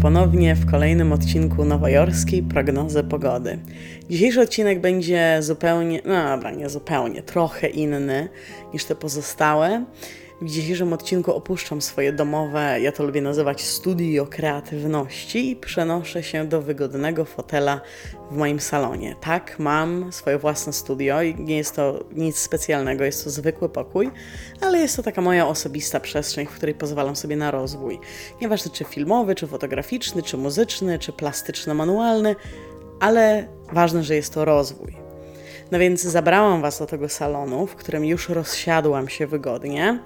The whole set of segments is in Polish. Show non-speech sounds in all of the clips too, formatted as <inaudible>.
Ponownie w kolejnym odcinku nowojorskiej prognozy pogody. Dzisiejszy odcinek będzie zupełnie, no dobra, nie zupełnie, trochę inny niż te pozostałe. W dzisiejszym odcinku opuszczam swoje domowe, ja to lubię nazywać studio kreatywności i przenoszę się do wygodnego fotela w moim salonie. Tak, mam swoje własne studio i nie jest to nic specjalnego, jest to zwykły pokój, ale jest to taka moja osobista przestrzeń, w której pozwalam sobie na rozwój. Nieważne czy filmowy, czy fotograficzny, czy muzyczny, czy plastyczno-manualny, ale ważne, że jest to rozwój. No więc zabrałam Was do tego salonu, w którym już rozsiadłam się wygodnie.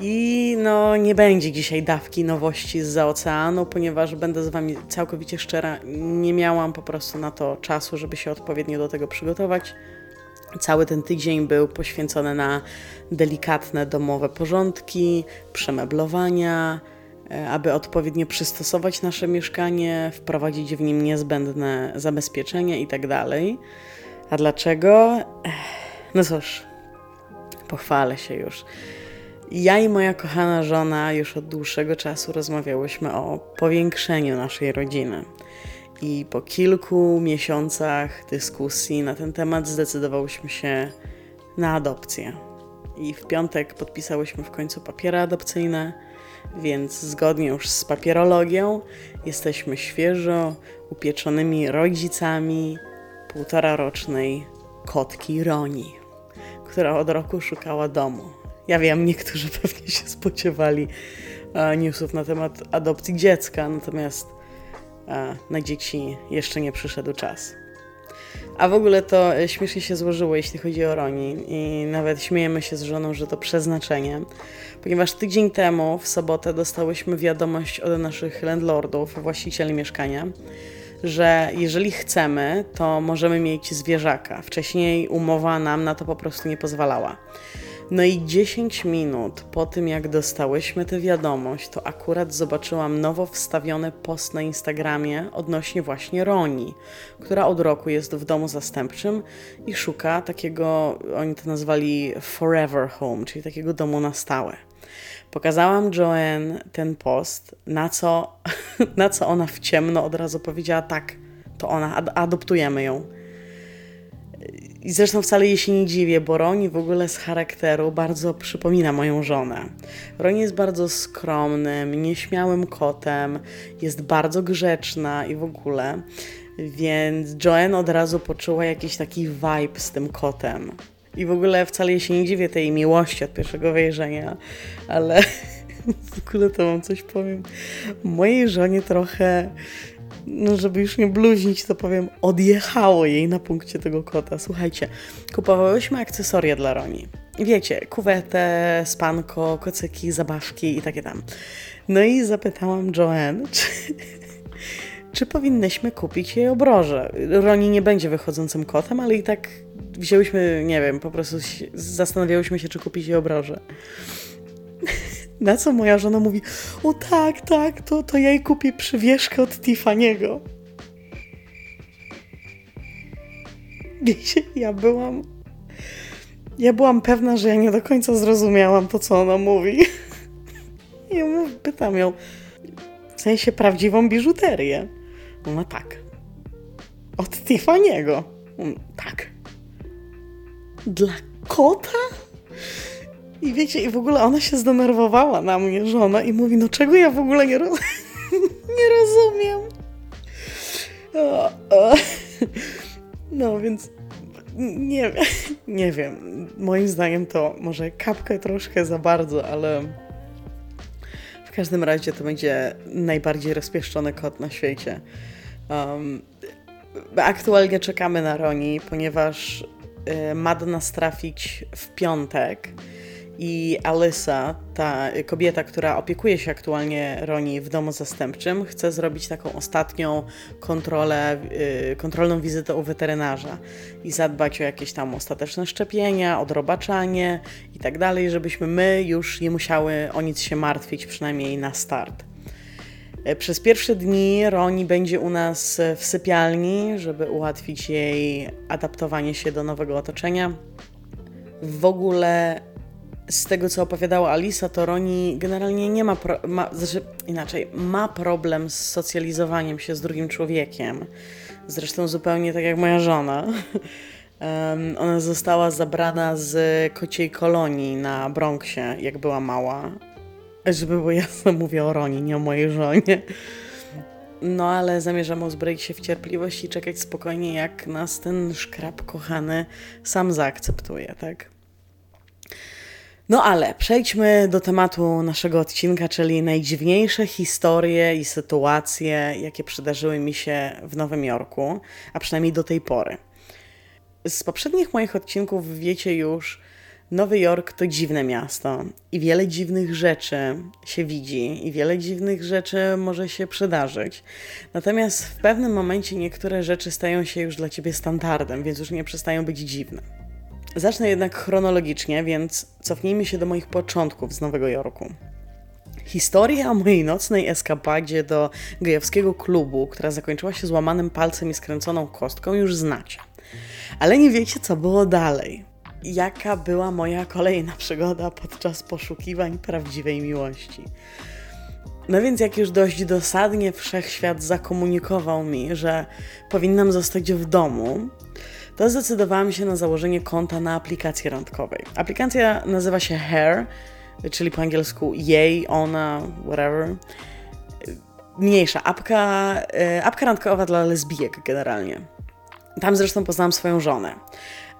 I no, nie będzie dzisiaj dawki nowości z oceanu, ponieważ będę z Wami całkowicie szczera, nie miałam po prostu na to czasu, żeby się odpowiednio do tego przygotować. Cały ten tydzień był poświęcony na delikatne domowe porządki, przemeblowania, e, aby odpowiednio przystosować nasze mieszkanie, wprowadzić w nim niezbędne zabezpieczenia itd. A dlaczego? No cóż, pochwalę się już. Ja i moja kochana żona już od dłuższego czasu rozmawiałyśmy o powiększeniu naszej rodziny. I po kilku miesiącach dyskusji na ten temat zdecydowałyśmy się na adopcję. I w piątek podpisałyśmy w końcu papiery adopcyjne, więc zgodnie już z papierologią jesteśmy świeżo upieczonymi rodzicami półtora rocznej kotki Roni, która od roku szukała domu. Ja wiem, niektórzy <laughs> pewnie się spodziewali e, newsów na temat adopcji dziecka, natomiast e, na dzieci jeszcze nie przyszedł czas. A w ogóle to e, śmiesznie się złożyło, jeśli chodzi o Roni i nawet śmiejemy się z żoną, że to przeznaczenie, ponieważ tydzień temu, w sobotę, dostałyśmy wiadomość od naszych landlordów, właścicieli mieszkania, że jeżeli chcemy, to możemy mieć zwierzaka. Wcześniej umowa nam na to po prostu nie pozwalała. No i 10 minut po tym, jak dostałyśmy tę wiadomość, to akurat zobaczyłam nowo wstawiony post na Instagramie odnośnie właśnie Roni, która od roku jest w domu zastępczym i szuka takiego, oni to nazwali forever home, czyli takiego domu na stałe. Pokazałam Joanne ten post, na co, <laughs> na co ona w ciemno od razu powiedziała tak, to ona, ad adoptujemy ją. I zresztą wcale jej się nie dziwię, bo Roni w ogóle z charakteru bardzo przypomina moją żonę. Roni jest bardzo skromnym, nieśmiałym kotem, jest bardzo grzeczna i w ogóle. Więc Joanne od razu poczuła jakiś taki vibe z tym kotem. I w ogóle wcale się nie dziwię tej miłości od pierwszego wejrzenia, ale <laughs> w ogóle to wam coś powiem. Mojej żonie trochę no żeby już nie bluźnić, to powiem, odjechało jej na punkcie tego kota. Słuchajcie, kupowałyśmy akcesoria dla Roni. Wiecie, kuwetę, spanko, kocyki, zabawki i takie tam. No i zapytałam Joanne, czy, czy powinnyśmy kupić jej obroże. Roni nie będzie wychodzącym kotem, ale i tak wzięłyśmy, nie wiem, po prostu zastanawiałyśmy się, czy kupić jej obroże. <laughs> Na co moja żona mówi, o tak, tak, to, to ja jej kupię przywieszkę od Tiffany'ego. <laughs> Ja byłam... Ja byłam pewna, że ja nie do końca zrozumiałam to, co ona mówi. <laughs> Ja pytam ją, w sensie prawdziwą biżuterię. No tak. Od Tiffany'ego. Tak. Dla kota? I wiecie, i w ogóle ona się zdenerwowała na mnie, żona, i mówi, no czego ja w ogóle nie, roz <laughs> nie rozumiem. O, o. No, więc nie, nie wiem. Moim zdaniem to może kapkę troszkę za bardzo, ale w każdym razie to będzie najbardziej rozpieszczony kot na świecie. Um, aktualnie czekamy na Roni, ponieważ y, ma do nas trafić w piątek i Alyssa, ta kobieta, która opiekuje się aktualnie Roni w domu zastępczym, chce zrobić taką ostatnią kontrolę, yy, kontrolną wizytę u weterynarza i zadbać o jakieś tam ostateczne szczepienia, odrobaczanie i tak dalej, żebyśmy my już nie musiały o nic się martwić, przynajmniej na start. Y, przez pierwsze dni Roni będzie u nas w sypialni, żeby ułatwić jej adaptowanie się do nowego otoczenia. W ogóle z tego, co opowiadała Alisa, to Roni generalnie nie ma, pro, ma znaczy inaczej, ma problem z socjalizowaniem się z drugim człowiekiem. Zresztą zupełnie tak jak moja żona. <laughs> Um, ona została zabrana z kociej kolonii na Bronxie, jak była mała. Żeby było jasne, mówię o Roni, nie o mojej żonie. No ale zamierzam uzbroić się w cierpliwość i czekać spokojnie, jak nas ten szkrab kochany sam zaakceptuje, tak? No ale przejdźmy do tematu naszego odcinka, czyli najdziwniejsze historie i sytuacje, jakie przydarzyły mi się w Nowym Jorku, a przynajmniej do tej pory. Z poprzednich moich odcinków wiecie już, Nowy Jork to dziwne miasto i wiele dziwnych rzeczy się widzi i wiele dziwnych rzeczy może się przydarzyć. Natomiast w pewnym momencie niektóre rzeczy stają się już dla ciebie standardem, więc już nie przestają być dziwne. Zacznę jednak chronologicznie, więc cofnijmy się do moich początków z Nowego Jorku. Historia o mojej nocnej eskapadzie do gejowskiego klubu, która zakończyła się złamanym palcem i skręconą kostką, już znacie. Ale nie wiecie, co było dalej. Jaka była moja kolejna przygoda podczas poszukiwań prawdziwej miłości. No więc, jak już dość dosadnie wszechświat zakomunikował mi, że powinnam zostać w domu, to zdecydowałam się na założenie konta na aplikacji randkowej. Aplikacja nazywa się Hair, czyli po angielsku jej, ona, whatever. Mniejsza, apka, e, apka randkowa dla lesbijek generalnie. Tam zresztą poznałam swoją żonę.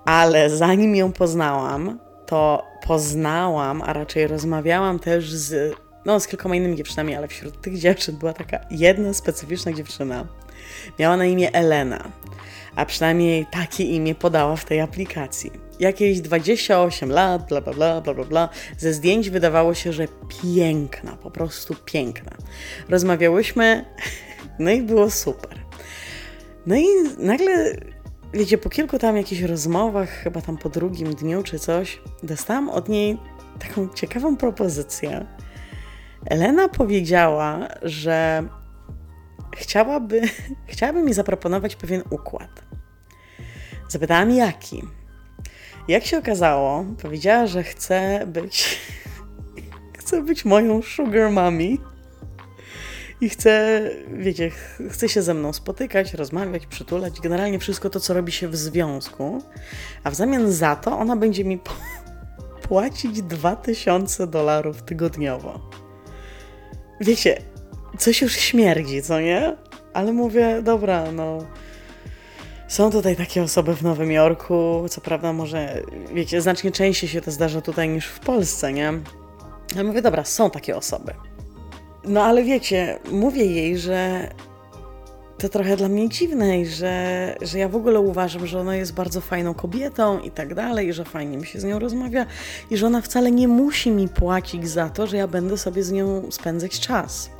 Ale zanim ją poznałam, to poznałam, a raczej rozmawiałam też z, no, z kilkoma innymi dziewczynami, ale wśród tych dziewczyn była taka jedna specyficzna dziewczyna. Miała na imię Elena a przynajmniej takie imię podała w tej aplikacji. Jakieś 28 lat, bla bla bla bla bla bla. Ze zdjęć wydawało się, że piękna, po prostu piękna. Rozmawiałyśmy, <laughs> no i było super. No i nagle, wiecie, po kilku tam jakichś rozmowach, chyba tam po drugim dniu czy coś, dostałam od niej taką ciekawą propozycję. Elena powiedziała, że chciałaby, <laughs> chciałaby mi zaproponować pewien układ. Zapytałam jaki. Jak się okazało, powiedziała, że chce być <laughs> chce być moją sugar mommy i chce, wiecie, chce się ze mną spotykać, rozmawiać, przytulać, generalnie wszystko to, co robi się w związku, a w zamian za to ona będzie mi płacić 2000 dolarów tygodniowo. Wiecie, coś już śmierdzi, co nie? Ale mówię, dobra, no. Są tutaj takie osoby w Nowym Jorku, co prawda może, wiecie, znacznie częściej się to zdarza tutaj niż w Polsce, nie? Ale mówię, dobra, są takie osoby. No ale wiecie, mówię jej, że to trochę dla mnie dziwne i że, że ja w ogóle uważam, że ona jest bardzo fajną kobietą i tak dalej, że fajnie mi się z nią rozmawia i że ona wcale nie musi mi płacić za to, że ja będę sobie z nią spędzać czas.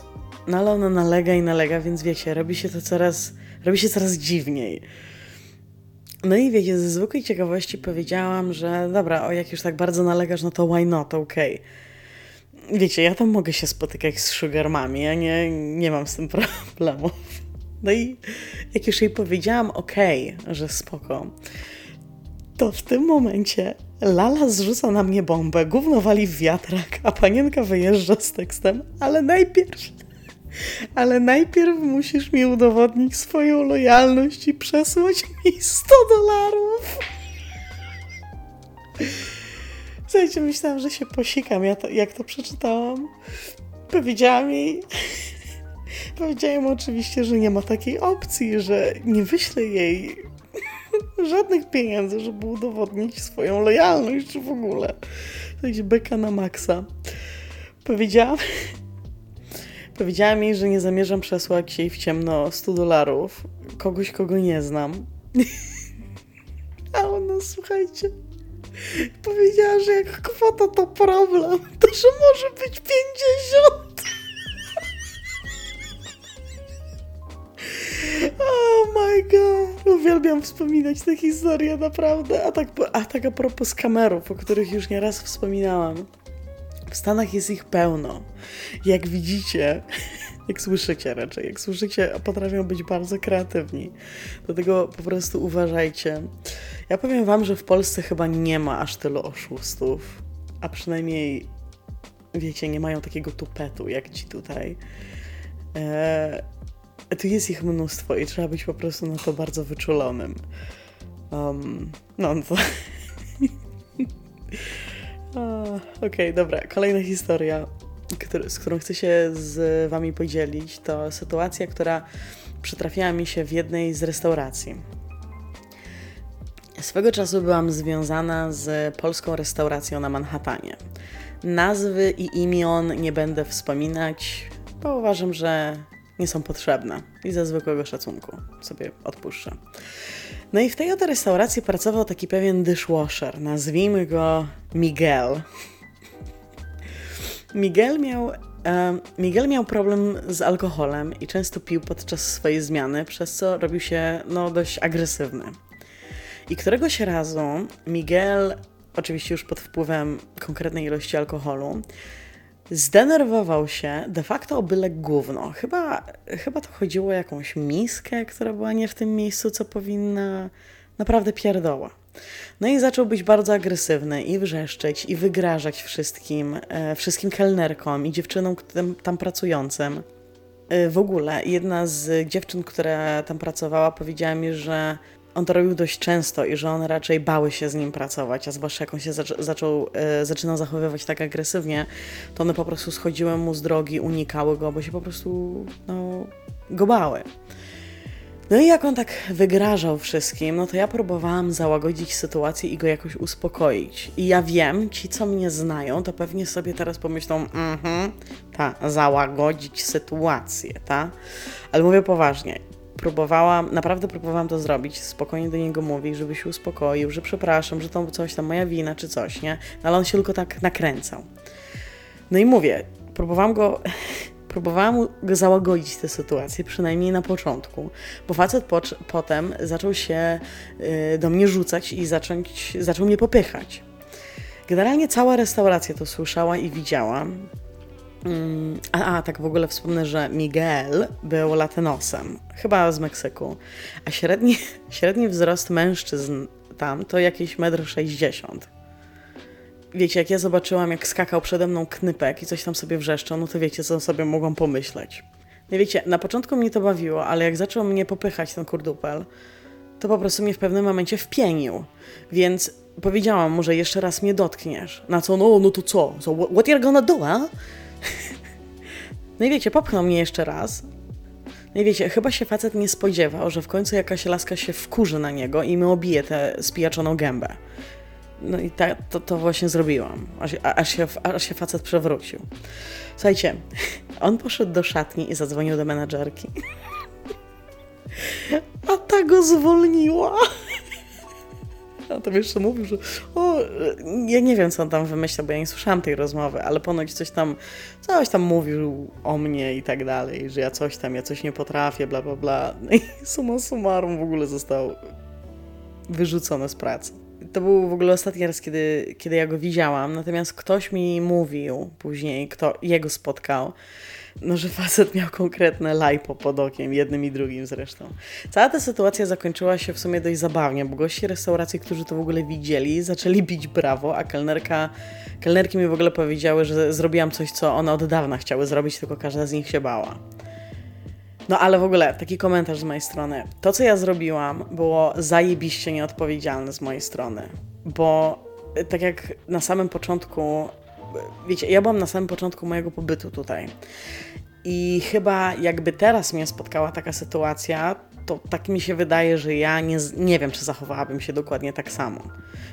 No ale ona nalega i nalega, więc wiecie, robi się to coraz, robi się coraz dziwniej. No i wiecie, ze zwykłej ciekawości powiedziałam, że dobra, o jak już tak bardzo nalegasz, no to why not, okej. Okay. Wiecie, ja tam mogę się spotykać z sugar mami, ja nie, nie mam z tym <laughs> problemów. No i jak już jej powiedziałam, okej, okay, że spoko, to w tym momencie Lala zrzuca na mnie bombę, gówno wali w wiatrak, a panienka wyjeżdża z tekstem, ale najpierw ale najpierw musisz mi udowodnić swoją lojalność i przesłać mi 100 dolarów. Słuchajcie, myślałam, że się posikam, ja to, jak to przeczytałam. Powiedziałam jej... <laughs> Powiedziałem oczywiście, że nie ma takiej opcji, że nie wyślę jej <laughs> żadnych pieniędzy, żeby udowodnić swoją lojalność, czy w ogóle. Także beka na maksa. Powiedziałam, <laughs> Powiedziała jej, że nie zamierzam przesłać jej w ciemno 100 dolarów. Kogoś, kogo nie znam. A ona, słuchajcie, powiedziała, że jak kwota to problem, to że może być 50. Oh my god. Uwielbiam wspominać te historie, naprawdę. A tak, a tak a propos kamerów, o których już nieraz wspominałam. W Stanach jest ich pełno. Jak widzicie, jak słyszycie raczej, jak słyszycie, potrafią być bardzo kreatywni. Dlatego po prostu uważajcie. Ja powiem wam, że w Polsce chyba nie ma aż tylu oszustów. a przynajmniej wiecie, nie mają takiego tupetu jak ci tutaj. E, tu jest ich mnóstwo i trzeba być po prostu na to bardzo wyczulonym. Um, no, no to... <laughs> Okej, okay, dobra. Kolejna historia, z którą chcę się z wami podzielić, to sytuacja, która przytrafiła mi się w jednej z restauracji. Swego czasu byłam związana z polską restauracją na Manhattanie. Nazwy i imion nie będę wspominać, bo uważam, że nie są potrzebne i ze zwykłego szacunku sobie odpuszczę. No i w tej oto restauracji pracował taki pewien dishwasher, nazwijmy go Miguel. Miguel miał, e, Miguel miał problem z alkoholem i często pił podczas swojej zmiany, przez co robił się no, dość agresywny. I któregoś razu Miguel, oczywiście już pod wpływem konkretnej ilości alkoholu, zdenerwował się de facto o byle gówno. Chyba, chyba to chodziło o jakąś miskę, która była nie w tym miejscu, co powinna. Naprawdę pierdoła. No i zaczął być bardzo agresywny i wrzeszczeć, i wygrażać wszystkim, e, wszystkim kelnerkom i dziewczynom tam, tam pracującym. E, w ogóle jedna z dziewczyn, która tam pracowała, powiedziała mi, że on to robił dość często i że one raczej bały się z nim pracować, a zwłaszcza jak on się zaczą, zaczął, e, zaczynał zachowywać tak agresywnie, to one po prostu schodziły mu z drogi, unikały go, bo się po prostu no, go bały. No i jak on tak wygrażał wszystkim, no to ja próbowałam załagodzić sytuację i go jakoś uspokoić. I ja wiem, ci co mnie znają, to pewnie sobie teraz pomyślą, mhm, ta, załagodzić sytuację, ta? Ale mówię poważnie, próbowałam, naprawdę próbowałam to zrobić, spokojnie do niego mówić, żeby się uspokoił, że przepraszam, że to coś tam moja wina czy coś, nie? No ale on się tylko tak nakręcał. No i mówię, próbowałam go, próbowałam go załagodzić tę sytuację, przynajmniej na początku, bo facet po, potem zaczął się y, do mnie rzucać i zacząć, zaczął mnie popychać. Generalnie cała restauracja to słyszała i widziała. Mm, a, a, tak w ogóle wspomnę, że Miguel był latynosem, chyba z Meksyku, a średni, <laughs> średni wzrost mężczyzn tam to jakieś 1,60 m. Wiecie, jak ja zobaczyłam, jak skakał przede mną knypek i coś tam sobie wrzeszczał, no to wiecie, co sobie mogłam pomyśleć. No wiecie, na początku mnie to bawiło, ale jak zaczął mnie popychać ten kurdupel, to po prostu mnie w pewnym momencie wpienił. Więc powiedziałam mu, że jeszcze raz mnie dotkniesz. Na co, no, no to co? So what you're gonna do, a? <laughs> No i wiecie, popchnął mnie jeszcze raz. No i wiecie, chyba się facet nie spodziewał, że w końcu jakaś laska się wkurzy na niego i mu obije tę spijaczoną gębę. No i ta, to, to właśnie zrobiłam, aż, aż, się, aż się facet przewrócił. Słuchajcie, <laughs> on poszedł do szatni i zadzwonił do menadżerki. <laughs> A ta go zwolniła. <laughs> A to jeszcze mówił, że o, ja nie wiem, co on tam wymyślał, bo ja nie słyszałam tej rozmowy, ale ponoć coś tam, coś tam mówił o mnie i tak dalej, że ja coś tam, ja coś nie potrafię, bla, bla, bla. No i summa summarum w ogóle został wyrzucony z pracy. To był w ogóle ostatni raz, kiedy, kiedy ja go widziałam, natomiast ktoś mi mówił później, kto jego spotkał, no, że facet miał konkretne lajpo pod okiem, jednym i drugim zresztą. Cała ta sytuacja zakończyła się w sumie dość zabawnie, bo gości restauracji, którzy to w ogóle widzieli, zaczęli bić brawo, a kelnerka, kelnerki mi w ogóle powiedziały, że zrobiłam coś, co one od dawna chciały zrobić, tylko każda z nich się bała. No ale w ogóle, taki komentarz z mojej strony. To, co ja zrobiłam, było zajebiście nieodpowiedzialne z mojej strony, bo tak jak na samym początku wiecie, ja byłam na samym początku mojego pobytu tutaj. I chyba jakby teraz mnie spotkała taka sytuacja, to tak mi się wydaje, że ja nie, nie wiem, czy zachowałabym się dokładnie tak samo.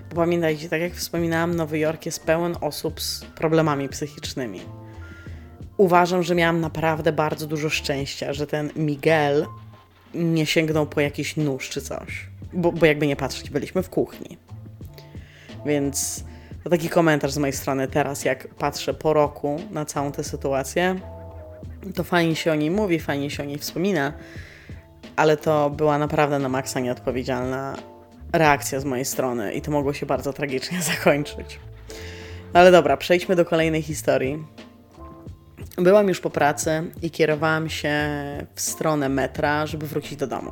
Bo pamiętajcie, tak jak wspominałam, Nowy Jork jest pełen osób z problemami psychicznymi. Uważam, że miałam naprawdę bardzo dużo szczęścia, że ten Miguel nie sięgnął po jakiś nóż czy coś. Bo, bo jakby nie patrzeć, byliśmy w kuchni. Więc to taki komentarz z mojej strony teraz, jak patrzę po roku na całą tę sytuację. To fajnie się o niej mówi, fajnie się o niej wspomina, ale to była naprawdę na maksa nieodpowiedzialna reakcja z mojej strony i to mogło się bardzo tragicznie <laughs> zakończyć. No ale dobra, przejdźmy do kolejnej historii. Byłam już po pracy i kierowałam się w stronę metra, żeby wrócić do domu.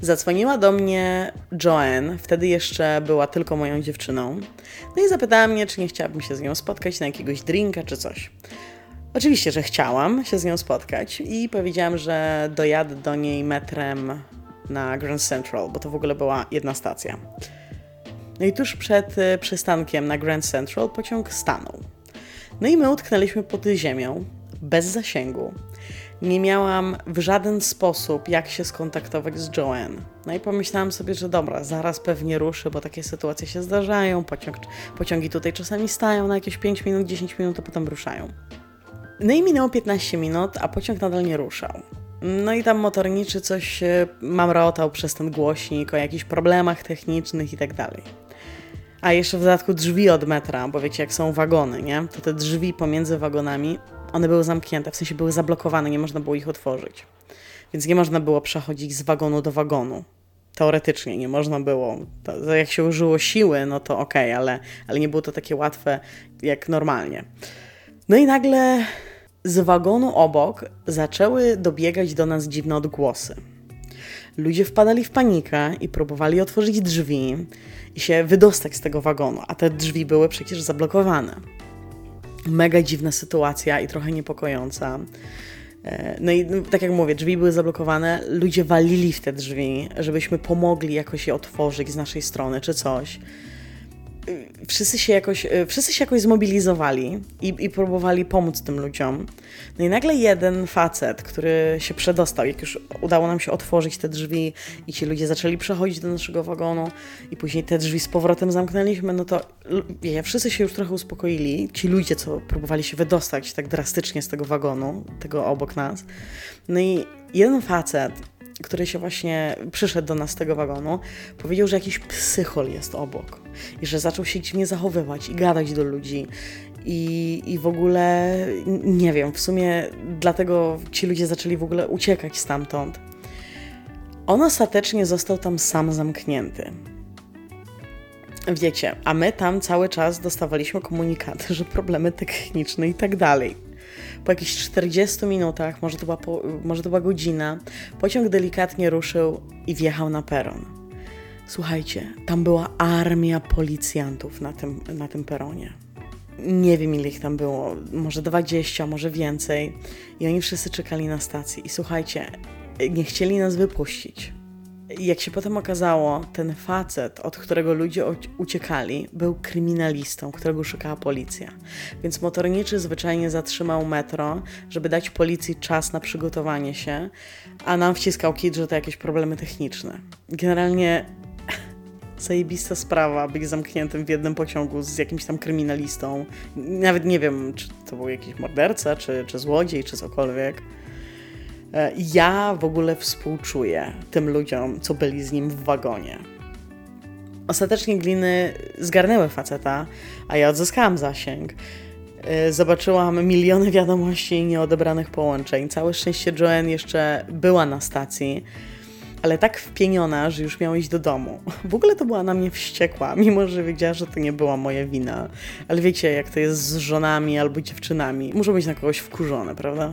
Zadzwoniła do mnie Joanne, wtedy jeszcze była tylko moją dziewczyną, no i zapytała mnie, czy nie chciałabym się z nią spotkać na jakiegoś drinka czy coś. Oczywiście, że chciałam się z nią spotkać i powiedziałam, że dojadę do niej metrem na Grand Central, bo to w ogóle była jedna stacja. No i tuż przed y, przystankiem na Grand Central pociąg stanął. No i my utknęliśmy pod ziemią, bez zasięgu. Nie miałam w żaden sposób, jak się skontaktować z Joanne. No i pomyślałam sobie, że dobra, zaraz pewnie ruszy, bo takie sytuacje się zdarzają. Pociąg, pociągi tutaj czasami stają na jakieś 5 minut, 10 minut, a potem ruszają. No i minęło 15 minut, a pociąg nadal nie ruszał. No i tam motorniczy coś e, mamrotał przez ten głośnik o jakichś problemach technicznych i tak dalej. A jeszcze w dodatku drzwi od metra, bo wiecie, jak są wagony, nie? To te drzwi pomiędzy wagonami, one były zamknięte, w sensie były zablokowane, nie można było ich otworzyć. Więc nie można było przechodzić z wagonu do wagonu. Teoretycznie nie można było. To, jak się użyło siły, no to okej, okay, ale, ale nie było to takie łatwe jak normalnie. No i nagle z wagonu obok zaczęły dobiegać do nas dziwne odgłosy. Ludzie wpadali w panikę i próbowali otworzyć drzwi i się wydostać z tego wagonu, a te drzwi były przecież zablokowane. Mega dziwna sytuacja i trochę niepokojąca. E, no i no, tak jak mówię, drzwi były zablokowane, ludzie walili w te drzwi, żebyśmy pomogli jakoś je otworzyć z naszej strony czy coś wszyscy się jakoś, e, wszyscy się jakoś zmobilizowali i, i próbowali pomóc tym ludziom. No i nagle jeden facet, który się przedostał, jak już udało nam się otworzyć te drzwi i ci ludzie zaczęli przechodzić do naszego wagonu i później te drzwi z powrotem zamknęliśmy, no to wie, wszyscy się już trochę uspokoili. Ci ludzie, co próbowali się wydostać tak drastycznie z tego wagonu, tego obok nas. No i jeden facet który się właśnie przyszedł do nas z tego wagonu, powiedział, że jakiś psychol jest obok i że zaczął się dziwnie zachowywać i gadać do ludzi. I, I w ogóle nie wiem, w sumie dlatego ci ludzie zaczęli w ogóle uciekać stamtąd. On ostatecznie został tam sam zamknięty. Wiecie, a my tam cały czas dostawaliśmy komunikaty, <laughs> że problemy techniczne i tak dalej. Po jakichś 40 minutach, może to, była po, może to była godzina, pociąg delikatnie ruszył i wjechał na peron. Słuchajcie, tam była armia policjantów na tym, na tym peronie. Nie wiem, ile ich tam było, może 20, może więcej. I oni wszyscy czekali na stacji. I słuchajcie, nie chcieli nas wypuścić jak się potem okazało, ten facet, od którego ludzie uciekali, był kryminalistą, którego szukała policja. Więc motorniczy zwyczajnie zatrzymał metro, żeby dać policji czas na przygotowanie się, a nam wciskał kit, że to jakieś problemy techniczne. Generalnie <laughs> zajebista sprawa być zamkniętym w jednym pociągu z jakimś tam kryminalistą. Nawet nie wiem, czy to był jakiś morderca, czy, czy złodziej, czy cokolwiek. E, ja w ogóle współczuję tym ludziom, co byli z nim w wagonie. Ostatecznie gliny zgarnęły faceta, a ja odzyskałam zasięg. E, zobaczyłam miliony wiadomości i nieodebranych połączeń. Całe szczęście Joanne jeszcze była na stacji, ale tak wpieniona, że już miała iść do domu. <laughs> W ogóle to była na mnie wściekła, mimo że wiedziała, że to nie była moja wina. Ale wiecie, jak to jest z żonami albo dziewczynami. Muszą być na kogoś wkurzone, prawda?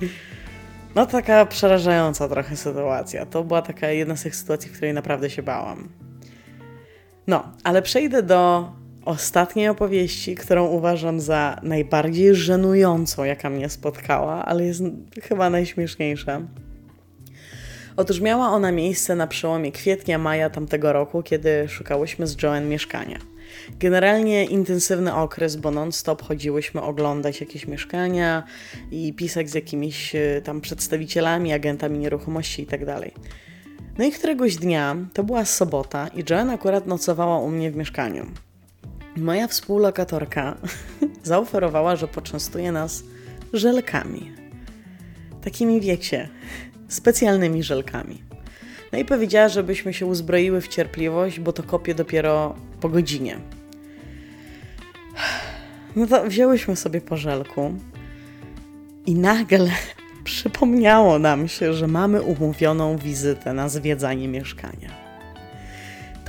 <laughs> No taka przerażająca trochę sytuacja. To była taka jedna z tych sytuacji, w której naprawdę się bałam. No, ale przejdę do ostatniej opowieści, którą uważam za najbardziej żenującą, jaka mnie spotkała, ale jest chyba najśmieszniejsza. Otóż miała ona miejsce na przełomie kwietnia, maja tamtego roku, kiedy szukałyśmy z Joanne mieszkania. Generalnie intensywny okres, bo non-stop chodziłyśmy oglądać jakieś mieszkania i pisać z jakimiś e, tam przedstawicielami, agentami nieruchomości itd. Tak no i któregoś dnia, to była sobota i Joanne akurat nocowała u mnie w mieszkaniu. Moja współlokatorka <laughs> zaoferowała, że poczęstuje nas żelkami. Takimi wiecie, specjalnymi żelkami. No i powiedziała, żebyśmy się uzbroiły w cierpliwość, bo to kopię dopiero po godzinie. No to wzięłyśmy sobie po żelku i nagle <laughs> przypomniało nam się, że mamy umówioną wizytę na zwiedzanie mieszkania.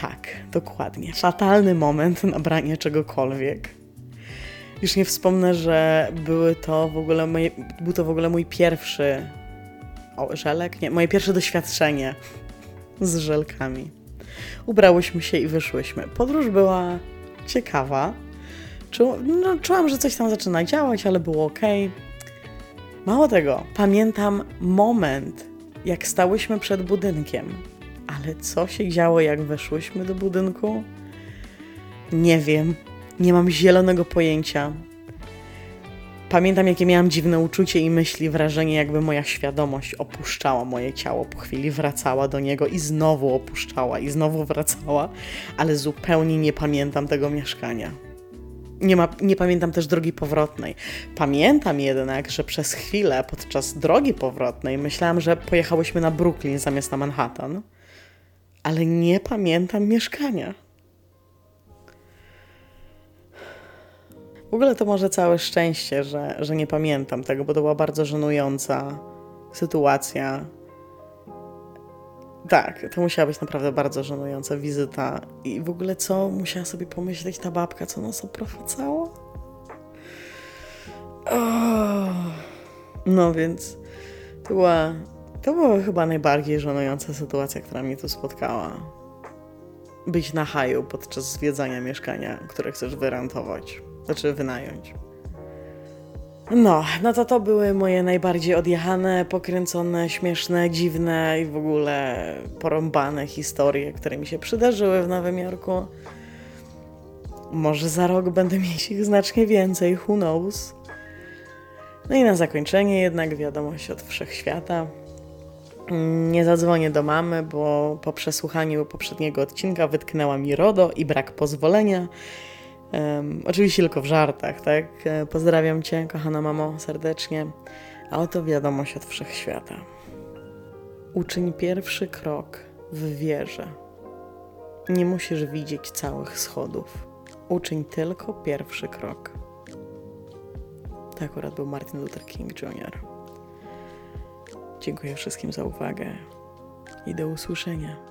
Tak, dokładnie. Fatalny moment na branie czegokolwiek. Już nie wspomnę, że były to w ogóle moje, był to w ogóle mój pierwszy o, żelek? Nie, moje pierwsze doświadczenie z żelkami. Ubrałyśmy się i wyszłyśmy. Podróż była ciekawa. Czu, no, czułam, że coś tam zaczyna działać, ale było ok. Mało tego, pamiętam moment, jak stałyśmy przed budynkiem. Ale co się działo, jak weszłyśmy do budynku? Nie wiem. Nie mam zielonego pojęcia. Pamiętam, jakie miałam dziwne uczucie i myśli, wrażenie, jakby moja świadomość opuszczała moje ciało, po chwili wracała do niego i znowu opuszczała, i znowu wracała, ale zupełnie nie pamiętam tego mieszkania. Nie, ma, nie pamiętam też drogi powrotnej. Pamiętam jednak, że przez chwilę podczas drogi powrotnej myślałam, że pojechałyśmy na Brooklyn zamiast na Manhattan, ale nie pamiętam mieszkania. W ogóle to może całe szczęście, że, że nie pamiętam tego, bo to była bardzo żenująca sytuacja. Tak, to musiała być naprawdę bardzo żenująca wizyta. I w ogóle co musiała sobie pomyśleć ta babka, co nas oprowadzała? Oh. No więc to była, to była chyba najbardziej żenująca sytuacja, która mnie tu spotkała. Być na haju podczas zwiedzania mieszkania, które chcesz wyrentować. Znaczy wynająć. No, no to to były moje najbardziej odjechane, pokręcone, śmieszne, dziwne i w ogóle porąbane historie, które mi się przydarzyły w Nowym Jorku. Może za rok będę mieć ich znacznie więcej, who knows. No i na zakończenie jednak wiadomość od wszechświata. Nie zadzwonię do mamy, bo po przesłuchaniu poprzedniego odcinka wytknęła mi RODO i brak pozwolenia. Um, oczywiście tylko w żartach, tak? E, Pozdrawiam Cię, kochana mamo, serdecznie. A oto wiadomość od wszechświata. Uczyń pierwszy krok w wierze. Nie musisz widzieć całych schodów. Uczyń tylko pierwszy krok. To akurat był Martin Luther King Jr. Dziękuję wszystkim za uwagę i do usłyszenia.